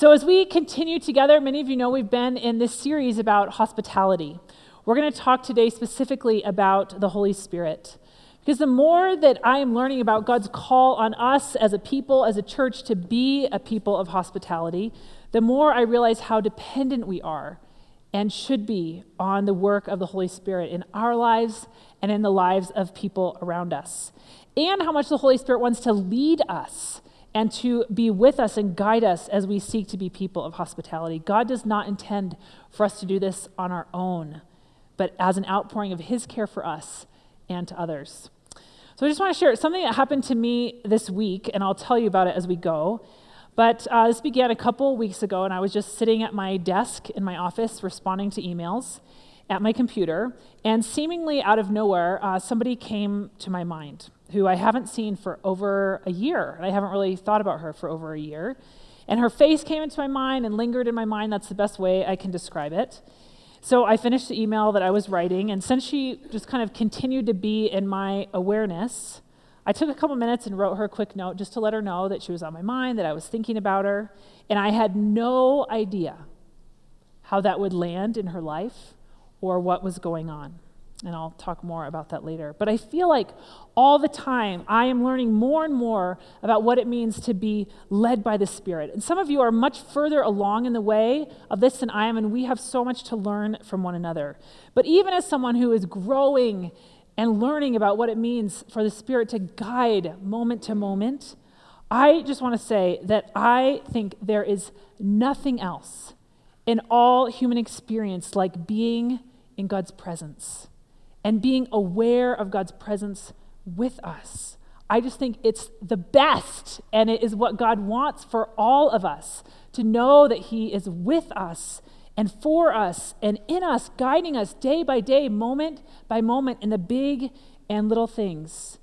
So, as we continue together, many of you know we've been in this series about hospitality. We're going to talk today specifically about the Holy Spirit. Because the more that I am learning about God's call on us as a people, as a church, to be a people of hospitality, the more I realize how dependent we are and should be on the work of the Holy Spirit in our lives and in the lives of people around us. And how much the Holy Spirit wants to lead us and to be with us and guide us as we seek to be people of hospitality. God does not intend for us to do this on our own, but as an outpouring of His care for us and to others. So I just want to share something that happened to me this week, and I'll tell you about it as we go. But uh, this began a couple weeks ago, and I was just sitting at my desk in my office responding to emails at my computer, and seemingly out of nowhere, uh, somebody came to my mind who I haven't seen for over a year. And I haven't really thought about her for over a year. And her face came into my mind and lingered in my mind. That's the best way I can describe it. So I finished the email that I was writing, and since she just kind of continued to be in my awareness, I took a couple minutes and wrote her a quick note just to let her know that she was on my mind, that I was thinking about her. And I had no idea how that would land in her life or what was going on. And I'll talk more about that later. But I feel like all the time I am learning more and more about what it means to be led by the Spirit. And some of you are much further along in the way of this than I am, and we have so much to learn from one another. But even as someone who is growing and learning about what it means for the Spirit to guide moment to moment, I just want to say that I think there is nothing else in all human experience like being in God's presence and being aware of God's presence with us. I just think it's the best, and it is what God wants for all of us to know that He is with us and for us and in us, guiding us day by day, moment by moment, in the big and little things.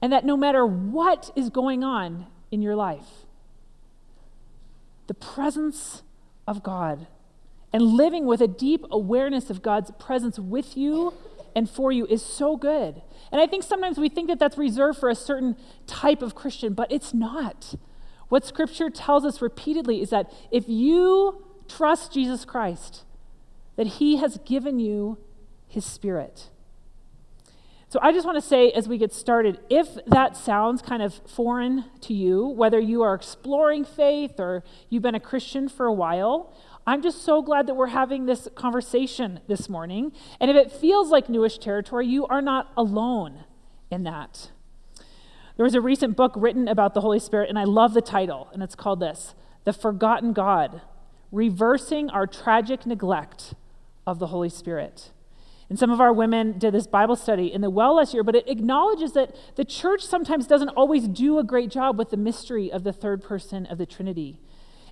And that no matter what is going on in your life, the presence of God and living with a deep awareness of God's presence with you and for you is so good. And I think sometimes we think that that's reserved for a certain type of Christian, but it's not. What Scripture tells us repeatedly is that if you trust Jesus Christ, that He has given you His Spirit. So I just want to say as we get started if that sounds kind of foreign to you, whether you are exploring faith or you've been a Christian for a while, I'm just so glad that we're having this conversation this morning. And if it feels like newish territory, you are not alone in that. There was a recent book written about the Holy Spirit, and I love the title, and it's called this The Forgotten God Reversing Our Tragic Neglect of the Holy Spirit. And some of our women did this Bible study in the well last year, but it acknowledges that the church sometimes doesn't always do a great job with the mystery of the third person of the Trinity.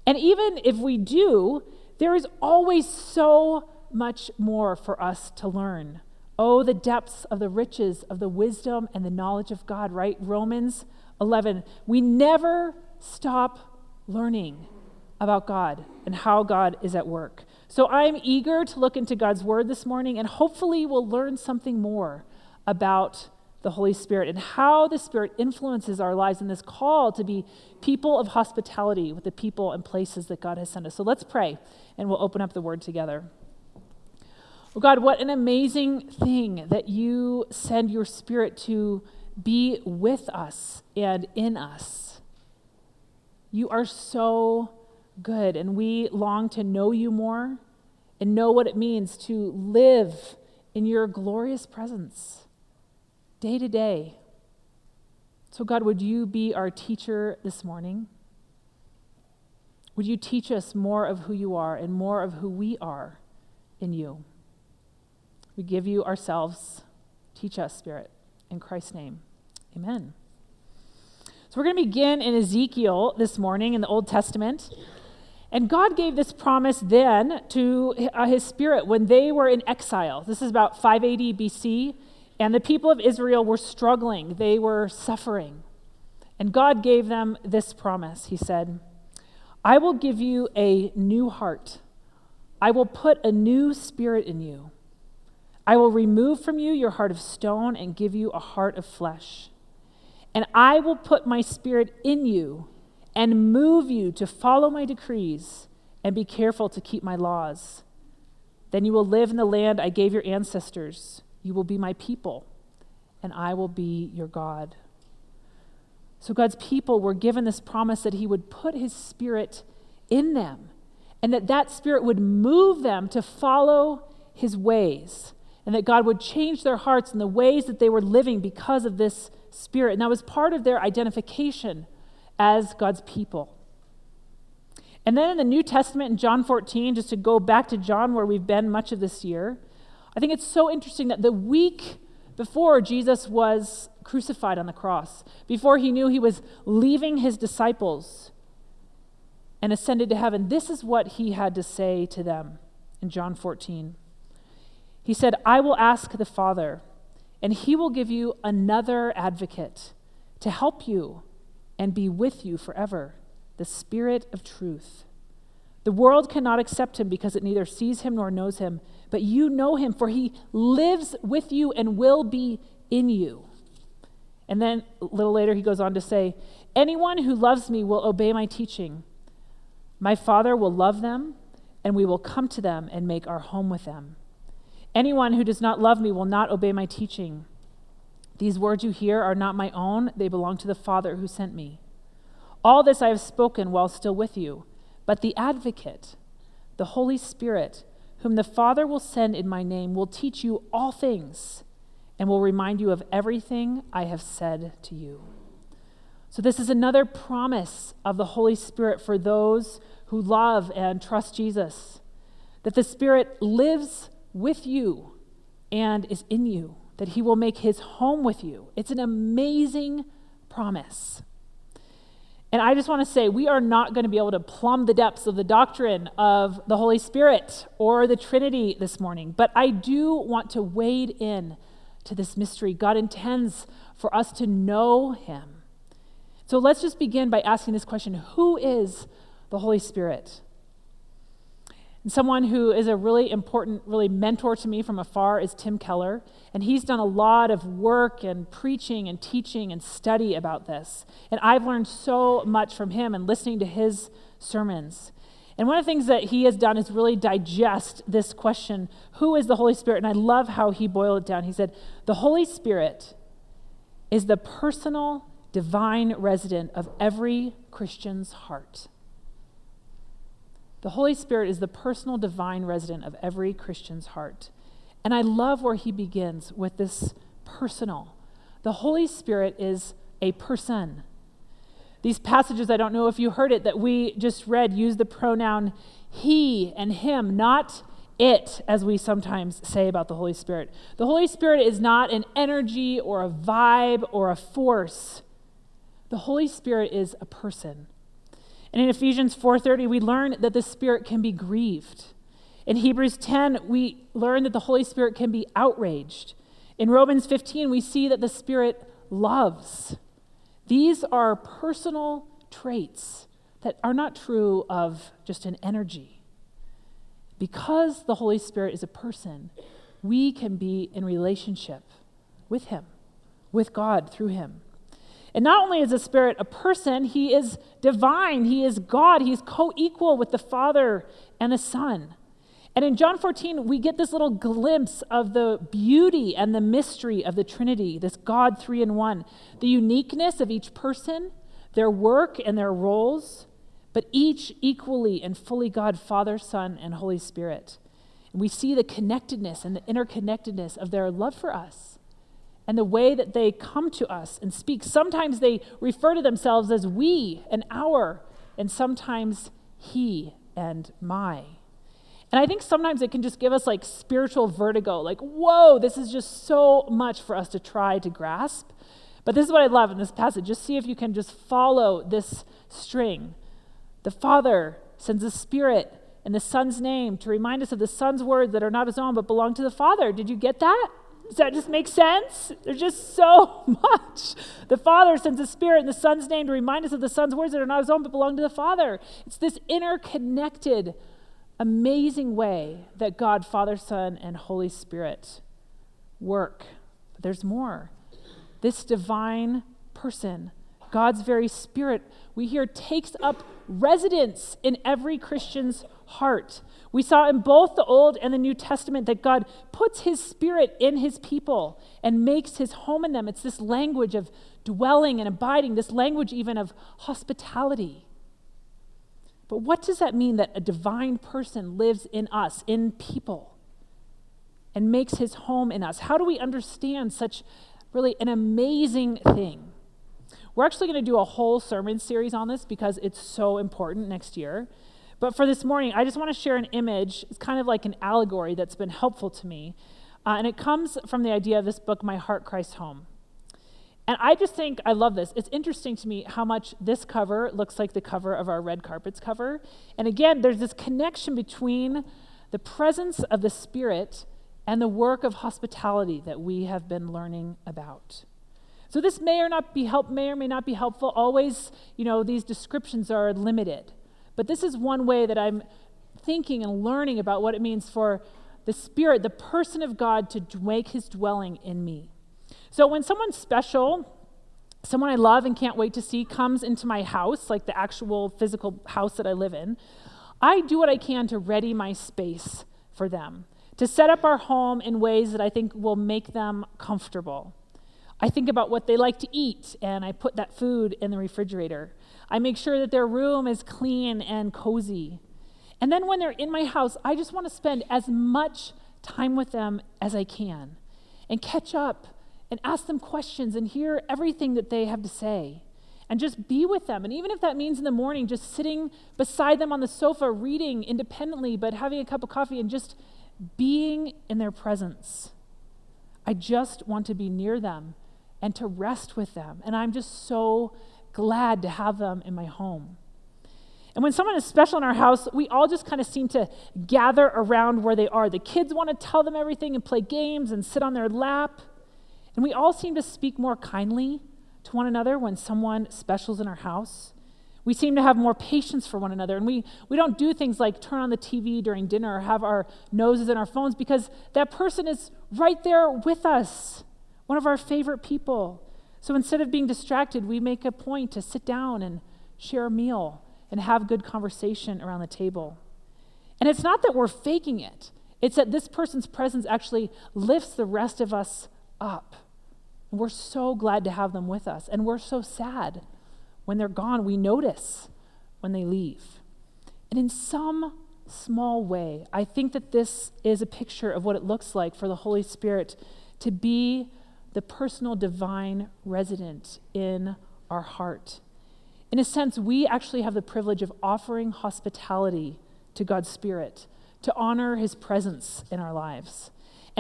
And even if we do, there is always so much more for us to learn. Oh, the depths of the riches of the wisdom and the knowledge of God, right? Romans 11. We never stop learning about God and how God is at work. So I'm eager to look into God's word this morning, and hopefully, we'll learn something more about the Holy Spirit and how the Spirit influences our lives in this call to be people of hospitality with the people and places that God has sent us. So let's pray, and we'll open up the word together. Oh God, what an amazing thing that you send your Spirit to be with us and in us. You are so good, and we long to know you more and know what it means to live in your glorious presence day to day. So, God, would you be our teacher this morning? Would you teach us more of who you are and more of who we are in you? We give you ourselves. Teach us, Spirit. In Christ's name, amen. So, we're going to begin in Ezekiel this morning in the Old Testament. And God gave this promise then to uh, his spirit when they were in exile. This is about 580 BC. And the people of Israel were struggling, they were suffering. And God gave them this promise. He said, I will give you a new heart. I will put a new spirit in you. I will remove from you your heart of stone and give you a heart of flesh. And I will put my spirit in you and move you to follow my decrees and be careful to keep my laws. Then you will live in the land I gave your ancestors. You will be my people, and I will be your God. So God's people were given this promise that he would put his spirit in them and that that spirit would move them to follow his ways and that God would change their hearts and the ways that they were living because of this spirit. And that was part of their identification as God's people. And then in the New Testament, in John 14, just to go back to John where we've been much of this year, I think it's so interesting that the week before Jesus was crucified on the cross, before he knew he was leaving his disciples and ascended to heaven, this is what he had to say to them in John 14. He said, I will ask the Father, and he will give you another advocate to help you and be with you forever the Spirit of truth. The world cannot accept him because it neither sees him nor knows him, but you know him, for he lives with you and will be in you. And then a little later, he goes on to say, Anyone who loves me will obey my teaching. My Father will love them, and we will come to them and make our home with them. Anyone who does not love me will not obey my teaching. These words you hear are not my own, they belong to the Father who sent me. All this I have spoken while still with you, but the advocate, the Holy Spirit, whom the Father will send in my name, will teach you all things and will remind you of everything I have said to you. So, this is another promise of the Holy Spirit for those who love and trust Jesus that the Spirit lives with you and is in you, that He will make His home with you. It's an amazing promise. And I just want to say, we are not going to be able to plumb the depths of the doctrine of the Holy Spirit or the Trinity this morning, but I do want to wade in to this mystery. God intends for us to know Him. So let's just begin by asking this question Who is the Holy Spirit? And someone who is a really important, really mentor to me from afar is Tim Keller. And he's done a lot of work and preaching and teaching and study about this. And I've learned so much from him and listening to his sermons. And one of the things that he has done is really digest this question who is the Holy Spirit? And I love how he boiled it down. He said, The Holy Spirit is the personal, divine resident of every Christian's heart. The Holy Spirit is the personal divine resident of every Christian's heart. And I love where he begins with this personal. The Holy Spirit is a person. These passages, I don't know if you heard it, that we just read use the pronoun he and him, not it, as we sometimes say about the Holy Spirit. The Holy Spirit is not an energy or a vibe or a force. The Holy Spirit is a person. And in Ephesians 4:30 we learn that the Spirit can be grieved. In Hebrews 10 we learn that the Holy Spirit can be outraged. In Romans 15 we see that the Spirit loves. These are personal traits that are not true of just an energy. Because the Holy Spirit is a person, we can be in relationship with Him, with God through Him. And not only is the Spirit a person, he is divine, he is God, he's co equal with the Father and the Son. And in John 14, we get this little glimpse of the beauty and the mystery of the Trinity, this God three in one, the uniqueness of each person, their work and their roles, but each equally and fully God, Father, Son, and Holy Spirit. And we see the connectedness and the interconnectedness of their love for us and the way that they come to us and speak. Sometimes they refer to themselves as we and our, and sometimes he and my. And I think sometimes it can just give us like spiritual vertigo, like, whoa, this is just so much for us to try to grasp. But this is what I love in this passage. Just see if you can just follow this string. The Father sends the Spirit in the Son's name to remind us of the Son's words that are not his own but belong to the Father. Did you get that? Does that just make sense? There's just so much. The Father sends the Spirit in the Son's name to remind us of the Son's words that are not his own but belong to the Father. It's this interconnected, amazing way that God, Father, Son, and Holy Spirit work. But there's more. This divine person God's very spirit, we hear, takes up residence in every Christian's heart. We saw in both the Old and the New Testament that God puts his spirit in his people and makes his home in them. It's this language of dwelling and abiding, this language even of hospitality. But what does that mean that a divine person lives in us, in people, and makes his home in us? How do we understand such really an amazing thing? We're actually going to do a whole sermon series on this because it's so important next year. But for this morning, I just want to share an image. It's kind of like an allegory that's been helpful to me. Uh, and it comes from the idea of this book, My Heart Christ Home. And I just think I love this. It's interesting to me how much this cover looks like the cover of our red carpets cover. And again, there's this connection between the presence of the Spirit and the work of hospitality that we have been learning about. So this may or not be help may or may not be helpful. Always, you know, these descriptions are limited. But this is one way that I'm thinking and learning about what it means for the Spirit, the person of God, to make his dwelling in me. So when someone special, someone I love and can't wait to see, comes into my house, like the actual physical house that I live in, I do what I can to ready my space for them, to set up our home in ways that I think will make them comfortable. I think about what they like to eat, and I put that food in the refrigerator. I make sure that their room is clean and cozy. And then when they're in my house, I just want to spend as much time with them as I can and catch up and ask them questions and hear everything that they have to say and just be with them. And even if that means in the morning, just sitting beside them on the sofa, reading independently, but having a cup of coffee and just being in their presence. I just want to be near them and to rest with them. And I'm just so glad to have them in my home. And when someone is special in our house, we all just kind of seem to gather around where they are. The kids want to tell them everything and play games and sit on their lap. And we all seem to speak more kindly to one another when someone special's in our house. We seem to have more patience for one another. And we, we don't do things like turn on the TV during dinner or have our noses in our phones because that person is right there with us, one of our favorite people. So instead of being distracted, we make a point to sit down and share a meal and have good conversation around the table. And it's not that we're faking it, it's that this person's presence actually lifts the rest of us up. We're so glad to have them with us. And we're so sad when they're gone. We notice when they leave. And in some small way, I think that this is a picture of what it looks like for the Holy Spirit to be the personal divine resident in our heart. In a sense, we actually have the privilege of offering hospitality to God's Spirit to honor his presence in our lives.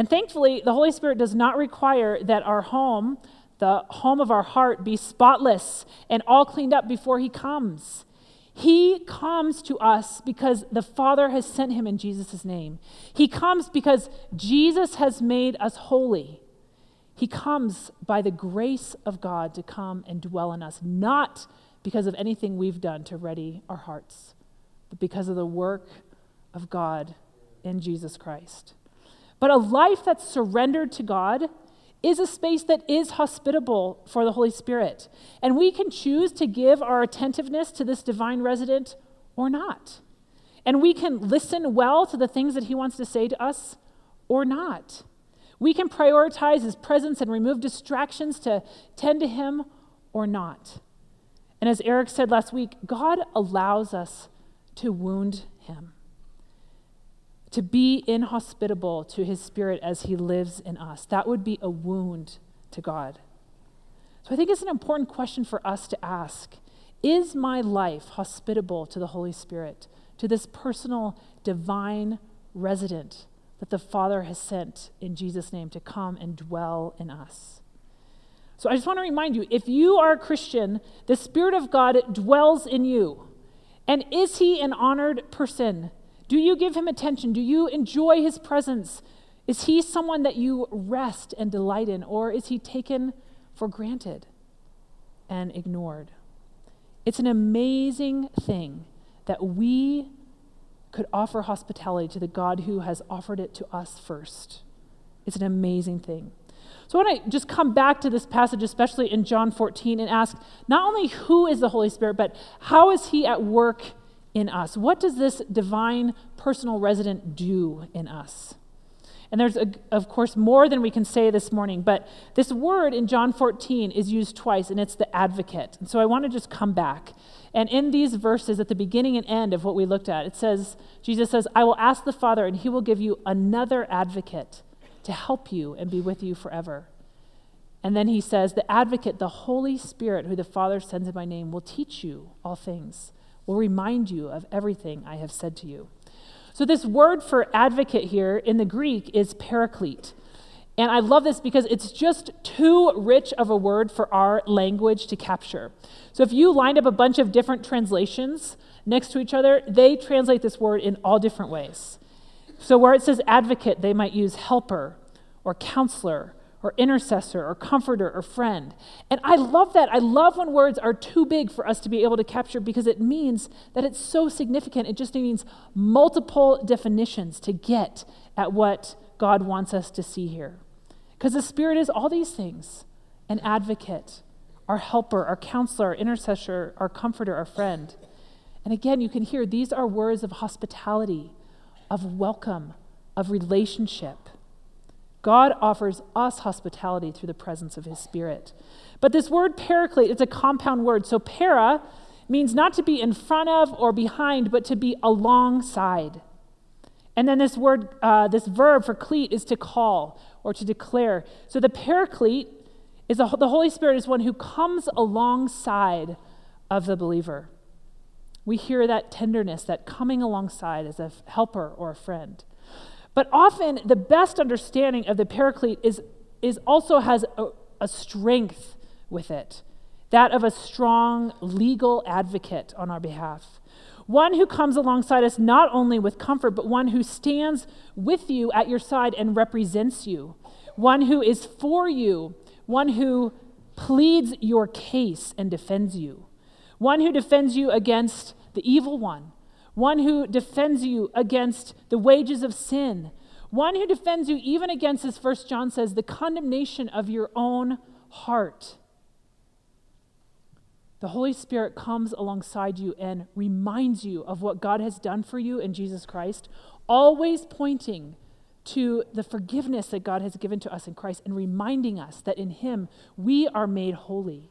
And thankfully, the Holy Spirit does not require that our home, the home of our heart, be spotless and all cleaned up before he comes. He comes to us because the Father has sent him in Jesus' name. He comes because Jesus has made us holy. He comes by the grace of God to come and dwell in us, not because of anything we've done to ready our hearts, but because of the work of God in Jesus Christ. But a life that's surrendered to God is a space that is hospitable for the Holy Spirit. And we can choose to give our attentiveness to this divine resident or not. And we can listen well to the things that He wants to say to us or not. We can prioritize his presence and remove distractions to tend to him or not. And as Eric said last week, God allows us to wound him, to be inhospitable to his spirit as he lives in us. That would be a wound to God. So I think it's an important question for us to ask Is my life hospitable to the Holy Spirit, to this personal divine resident that the Father has sent in Jesus' name to come and dwell in us. So I just want to remind you if you are a Christian, the Spirit of God dwells in you. And is he an honored person? Do you give him attention? Do you enjoy his presence? Is he someone that you rest and delight in, or is he taken for granted and ignored? It's an amazing thing that we could offer hospitality to the God who has offered it to us first. It's an amazing thing. So I want to just come back to this passage, especially in John 14, and ask not only who is the Holy Spirit, but how is he at work in us? What does this divine personal resident do in us? And there's, a, of course, more than we can say this morning, but this word in John 14 is used twice, and it's the advocate. And so I want to just come back. And in these verses, at the beginning and end of what we looked at, it says, Jesus says, I will ask the Father, and he will give you another advocate to help you and be with you forever. And then he says, The advocate, the Holy Spirit, who the Father sends in my name, will teach you all things, will remind you of everything I have said to you. So, this word for advocate here in the Greek is paraclete. And I love this because it's just too rich of a word for our language to capture. So, if you lined up a bunch of different translations next to each other, they translate this word in all different ways. So, where it says advocate, they might use helper or counselor or intercessor or comforter or friend. And I love that. I love when words are too big for us to be able to capture because it means that it's so significant. It just means multiple definitions to get at what God wants us to see here. Because the Spirit is all these things an advocate, our helper, our counselor, our intercessor, our comforter, our friend. And again, you can hear these are words of hospitality of welcome, of relationship. God offers us hospitality through the presence of his spirit. But this word paraclete, it's a compound word. So para means not to be in front of or behind, but to be alongside. And then this word, uh, this verb for cleat is to call or to declare. So the paraclete is a, the Holy Spirit is one who comes alongside of the believer we hear that tenderness, that coming alongside as a helper or a friend. But often, the best understanding of the paraclete is, is also has a, a strength with it that of a strong legal advocate on our behalf. One who comes alongside us not only with comfort, but one who stands with you at your side and represents you. One who is for you, one who pleads your case and defends you one who defends you against the evil one, one who defends you against the wages of sin, one who defends you even against, as First John says, the condemnation of your own heart. The Holy Spirit comes alongside you and reminds you of what God has done for you in Jesus Christ, always pointing to the forgiveness that God has given to us in Christ and reminding us that in Him we are made holy.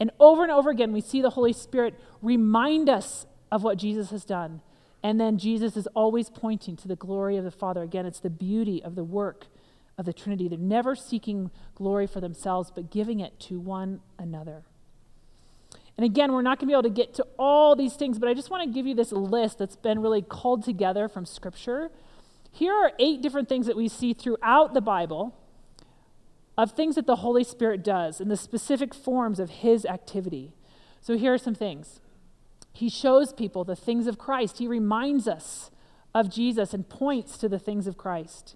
And over and over again, we see the Holy Spirit remind us of what Jesus has done. And then Jesus is always pointing to the glory of the Father. Again, it's the beauty of the work of the Trinity. They're never seeking glory for themselves, but giving it to one another. And again, we're not going to be able to get to all these things, but I just want to give you this list that's been really called together from Scripture. Here are eight different things that we see throughout the Bible of things that the Holy Spirit does and the specific forms of his activity. So here are some things. He shows people the things of Christ. He reminds us of Jesus and points to the things of Christ.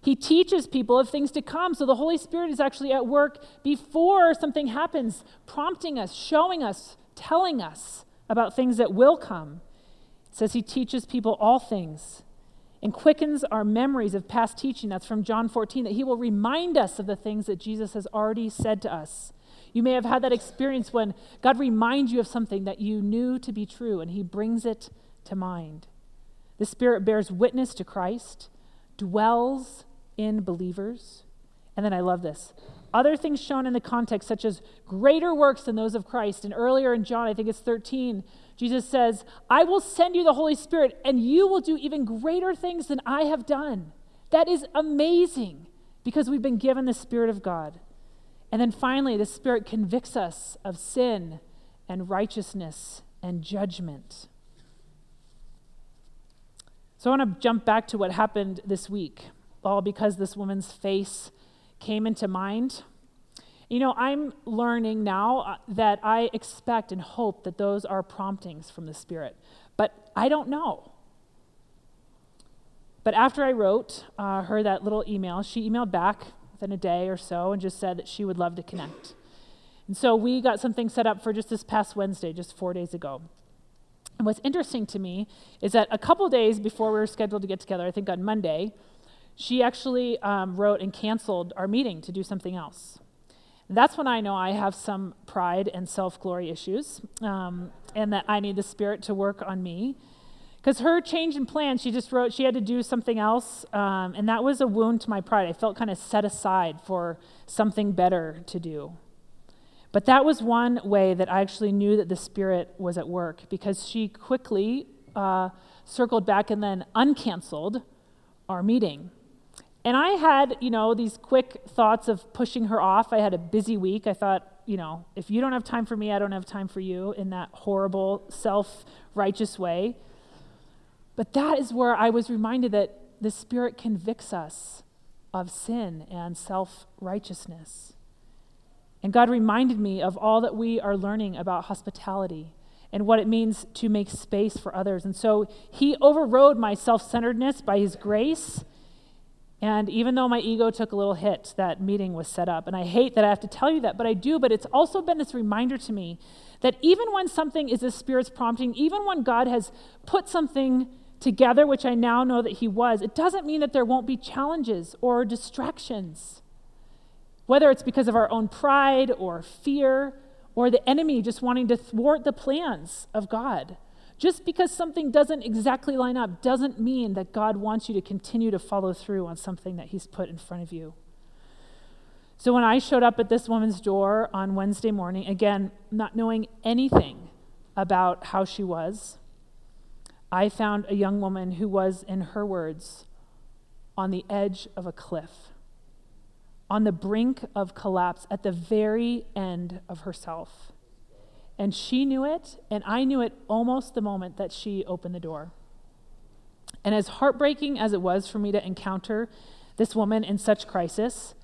He teaches people of things to come. So the Holy Spirit is actually at work before something happens, prompting us, showing us, telling us about things that will come. It says he teaches people all things and quickens our memories of past teaching. That's from John 14, that he will remind us of the things that Jesus has already said to us. You may have had that experience when God reminds you of something that you knew to be true and he brings it to mind. The Spirit bears witness to Christ, dwells in believers. And then I love this. Other things shown in the context, such as greater works than those of Christ. And earlier in John, I think it's 13, Jesus says, I will send you the Holy Spirit, and you will do even greater things than I have done. That is amazing because we've been given the Spirit of God. And then finally, the Spirit convicts us of sin and righteousness and judgment. So I want to jump back to what happened this week, all because this woman's face came into mind. You know, I'm learning now uh, that I expect and hope that those are promptings from the Spirit, but I don't know. But after I wrote uh, her that little email, she emailed back within a day or so and just said that she would love to connect. And so we got something set up for just this past Wednesday, just four days ago. And what's interesting to me is that a couple days before we were scheduled to get together, I think on Monday, she actually um, wrote and canceled our meeting to do something else. And that's when I know I have some pride and self glory issues, um, and that I need the Spirit to work on me. Because her change in plan, she just wrote she had to do something else, um, and that was a wound to my pride. I felt kind of set aside for something better to do. But that was one way that I actually knew that the Spirit was at work because she quickly uh, circled back and then uncanceled our meeting. And I had, you know, these quick thoughts of pushing her off. I had a busy week. I thought, you know, if you don't have time for me, I don't have time for you in that horrible, self righteous way. But that is where I was reminded that the Spirit convicts us of sin and self righteousness. And God reminded me of all that we are learning about hospitality and what it means to make space for others. And so He overrode my self centeredness by His grace and even though my ego took a little hit, that meeting was set up. And I hate that I have to tell you that, but I do. But it's also been this reminder to me that even when something is the Spirit's prompting, even when God has put something together, which I now know that He was, it doesn't mean that there won't be challenges or distractions. Whether it's because of our own pride or fear or the enemy just wanting to thwart the plans of God. Just because something doesn't exactly line up doesn't mean that God wants you to continue to follow through on something that He's put in front of you. So when I showed up at this woman's door on Wednesday morning, again, not knowing anything about how she was, I found a young woman who was, in her words, on the edge of a cliff, on the brink of collapse, at the very end of herself. And she knew it, and I knew it almost the moment that she opened the door. And as heartbreaking as it was for me to encounter this woman in such crisis,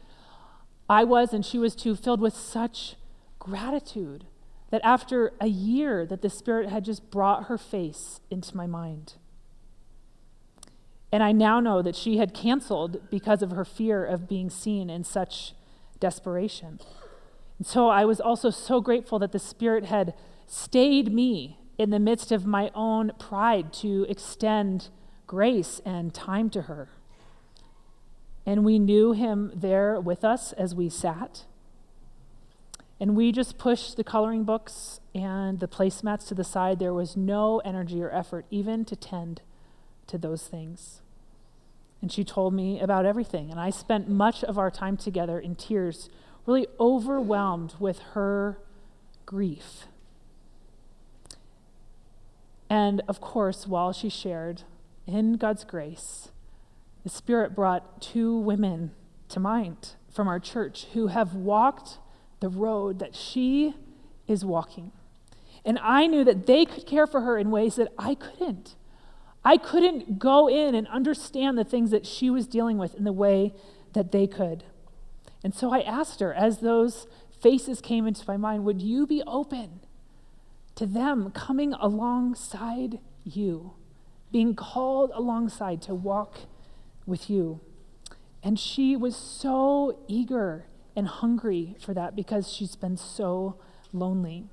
I was, and she was too, filled with such gratitude that after a year that the Spirit had just brought her face into my mind. And I now know that she had canceled because of her fear of being seen in such desperation. And so I was also so grateful that the Spirit had stayed me in the midst of my own pride to extend grace and time to her. And we knew him there with us as we sat. And we just pushed the coloring books and the placemats to the side. There was no energy or effort even to tend to those things. And she told me about everything. And I spent much of our time together in tears really overwhelmed with her grief. And of course, while she shared, in God's grace, the Spirit brought two women to mind from our church who have walked the road that she is walking. And I knew that they could care for her in ways that I couldn't. I couldn't go in and understand the things that she was dealing with in the way that they could. And so I asked her, as those faces came into my mind, would you be open to them coming alongside you, being called alongside to walk with you? And she was so eager and hungry for that because she's been so lonely.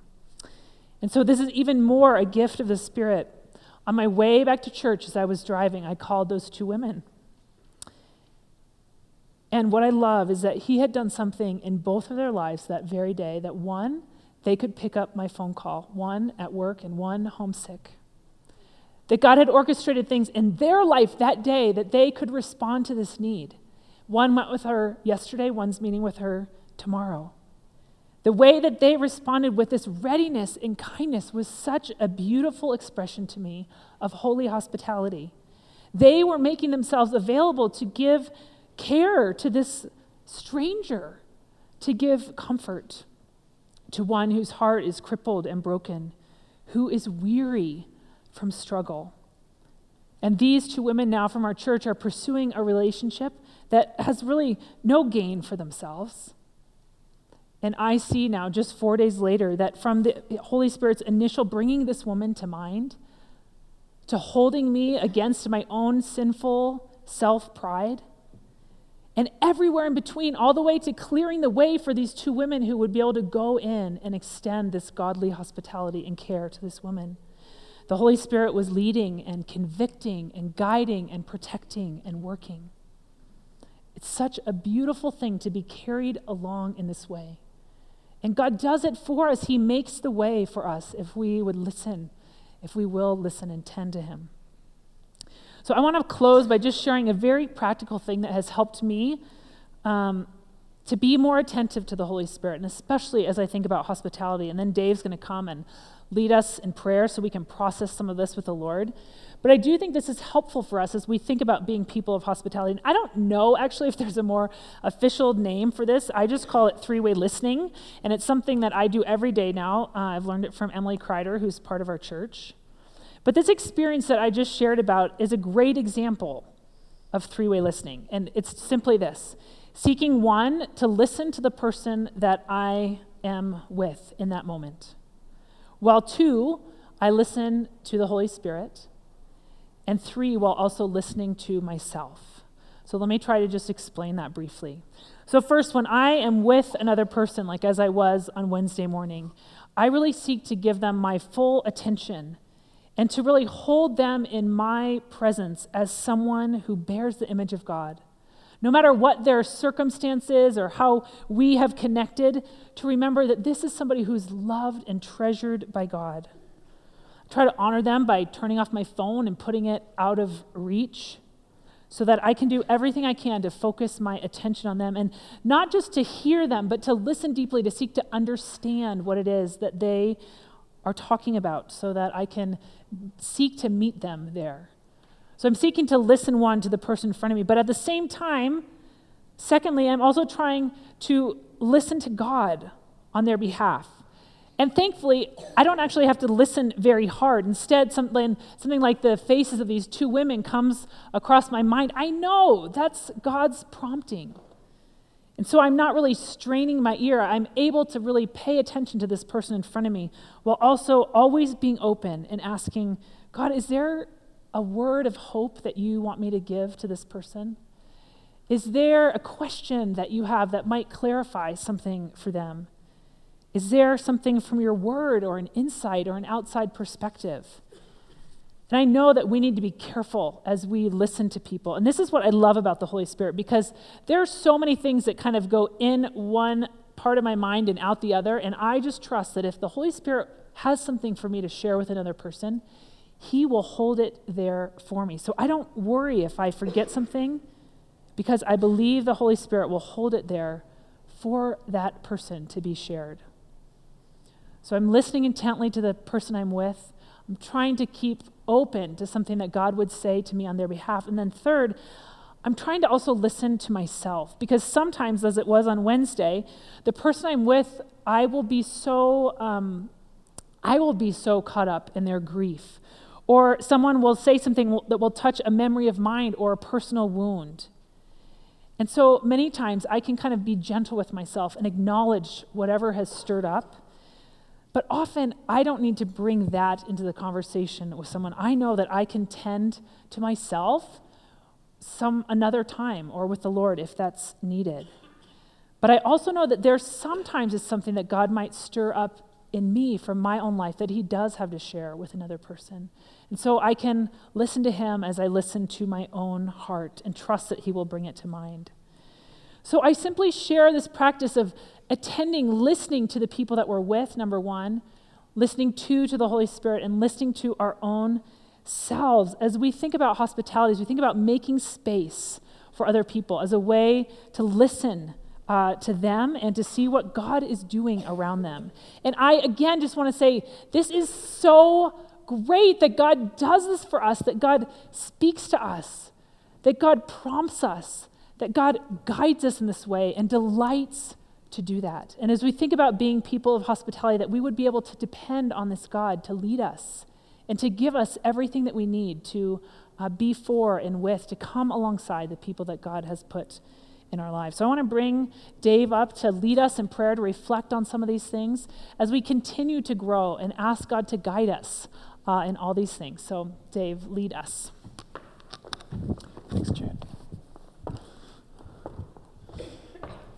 And so this is even more a gift of the Spirit. On my way back to church as I was driving, I called those two women. And what I love is that he had done something in both of their lives that very day that one, they could pick up my phone call, one at work and one homesick. That God had orchestrated things in their life that day that they could respond to this need. One went with her yesterday, one's meeting with her tomorrow. The way that they responded with this readiness and kindness was such a beautiful expression to me of holy hospitality. They were making themselves available to give care to this stranger, to give comfort to one whose heart is crippled and broken, who is weary from struggle. And these two women now from our church are pursuing a relationship that has really no gain for themselves. And I see now, just four days later, that from the Holy Spirit's initial bringing this woman to mind, to holding me against my own sinful self pride, and everywhere in between, all the way to clearing the way for these two women who would be able to go in and extend this godly hospitality and care to this woman. The Holy Spirit was leading and convicting and guiding and protecting and working. It's such a beautiful thing to be carried along in this way. And God does it for us. He makes the way for us if we would listen, if we will listen and tend to Him. So I want to close by just sharing a very practical thing that has helped me um, to be more attentive to the Holy Spirit, and especially as I think about hospitality. And then Dave's going to come and lead us in prayer so we can process some of this with the Lord. But I do think this is helpful for us as we think about being people of hospitality. And I don't know actually if there's a more official name for this. I just call it three way listening. And it's something that I do every day now. Uh, I've learned it from Emily Kreider, who's part of our church. But this experience that I just shared about is a great example of three way listening. And it's simply this seeking one, to listen to the person that I am with in that moment. While two, I listen to the Holy Spirit and three, while also listening to myself. So let me try to just explain that briefly. So, first, when I am with another person, like as I was on Wednesday morning, I really seek to give them my full attention and to really hold them in my presence as someone who bears the image of God. No matter what their circumstances or how we have connected, to remember that this is somebody who's loved and treasured by God try to honor them by turning off my phone and putting it out of reach so that I can do everything I can to focus my attention on them and not just to hear them, but to listen deeply, to seek to understand what it is that they are talking about so that I can seek to meet them there. So I'm seeking to listen one to the person in front of me, but at the same time, secondly, I'm also trying to listen to God on their behalf. And thankfully, I don't actually have to listen very hard. Instead, something, something like the faces of these two women comes across my mind. I know that's God's prompting. And so I'm not really straining my ear. I'm able to really pay attention to this person in front of me while also always being open and asking, God, is there a word of hope that you want me to give to this person? Is there a question that you have that might clarify something for them? Is there something from your word or an insight or an outside perspective? And I know that we need to be careful as we listen to people. And this is what I love about the Holy Spirit because there are so many things that kind of go in one part of my mind and out the other. And I just trust that if the Holy Spirit has something for me to share with another person, He will hold it there for me. So I don't worry if I forget something because I believe the Holy Spirit will hold it there for that person to be shared. So I'm listening intently to the person I'm with. I'm trying to keep open to something that God would say to me on their behalf. And then, third, I'm trying to also listen to myself because sometimes, as it was on Wednesday, the person I'm with, I will be so, um, I will be so caught up in their grief. Or someone will say something that will touch a memory of mine or a personal wound. And so many times I can kind of be gentle with myself and acknowledge whatever has stirred up but often I don't need to bring that into the conversation with someone. I know that I can tend to myself some another time or with the Lord if that's needed. But I also know that there sometimes is something that God might stir up in me from my own life that he does have to share with another person. And so I can listen to him as I listen to my own heart and trust that he will bring it to mind. So I simply share this practice of attending, listening to the people that we're with, number one, listening to to the Holy Spirit, and listening to our own selves as we think about hospitality, as we think about making space for other people as a way to listen uh, to them and to see what God is doing around them. And I, again, just want to say this is so great that God does this for us, that God speaks to us, that God prompts us, that God guides us in this way and delights to do that. And as we think about being people of hospitality, that we would be able to depend on this God to lead us and to give us everything that we need to uh, be for and with, to come alongside the people that God has put in our lives. So I want to bring Dave up to lead us in prayer, to reflect on some of these things as we continue to grow and ask God to guide us uh, in all these things. So, Dave, lead us. Thanks, Jan.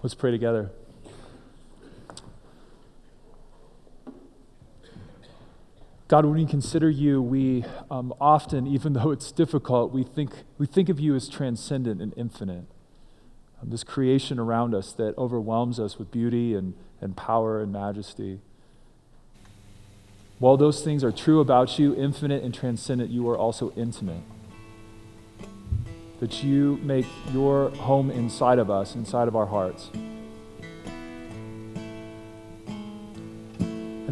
Let's pray together. God, when we consider you, we um, often, even though it's difficult, we think, we think of you as transcendent and infinite. this creation around us that overwhelms us with beauty and, and power and majesty. While those things are true about you, infinite and transcendent, you are also intimate. That you make your home inside of us, inside of our hearts.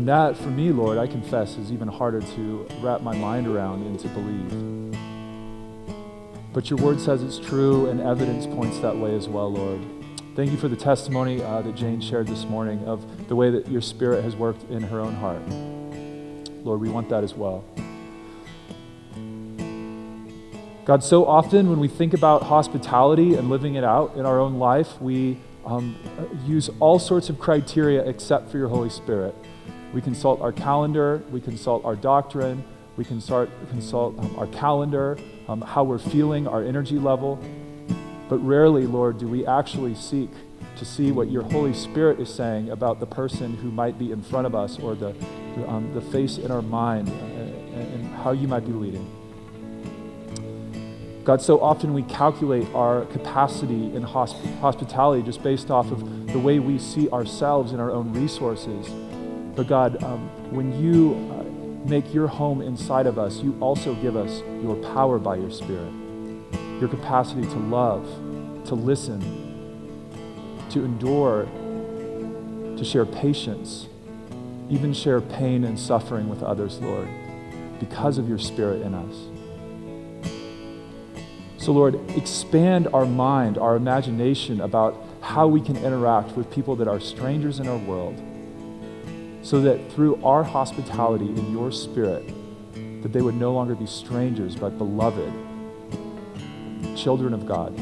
And that, for me, Lord, I confess, is even harder to wrap my mind around and to believe. But your word says it's true, and evidence points that way as well, Lord. Thank you for the testimony uh, that Jane shared this morning of the way that your spirit has worked in her own heart. Lord, we want that as well. God, so often when we think about hospitality and living it out in our own life, we um, use all sorts of criteria except for your Holy Spirit. We consult our calendar, we consult our doctrine, we consult, consult um, our calendar, um, how we're feeling, our energy level. But rarely, Lord, do we actually seek to see what your Holy Spirit is saying about the person who might be in front of us or the, um, the face in our mind uh, and, and how you might be leading. God, so often we calculate our capacity in hosp- hospitality just based off of the way we see ourselves and our own resources. But God, um, when you uh, make your home inside of us, you also give us your power by your Spirit, your capacity to love, to listen, to endure, to share patience, even share pain and suffering with others, Lord, because of your Spirit in us. So, Lord, expand our mind, our imagination about how we can interact with people that are strangers in our world so that through our hospitality in your spirit, that they would no longer be strangers, but beloved children of God.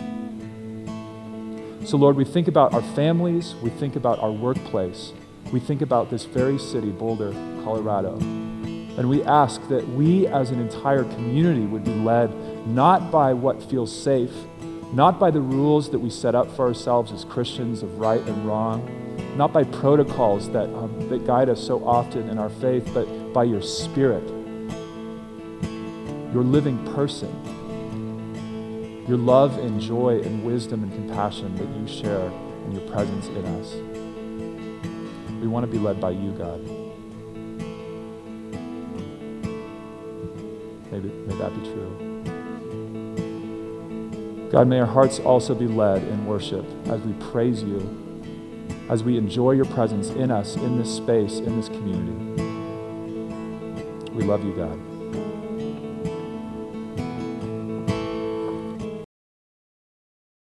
So, Lord, we think about our families, we think about our workplace, we think about this very city, Boulder, Colorado. And we ask that we as an entire community would be led not by what feels safe, not by the rules that we set up for ourselves as Christians of right and wrong, not by protocols that, um, that guide us so often in our faith, but by your Spirit, your living person, your love and joy and wisdom and compassion that you share and your presence in us. We want to be led by you, God. Maybe, may that be true. God, may our hearts also be led in worship as we praise you as we enjoy your presence in us, in this space, in this community. We love you, God.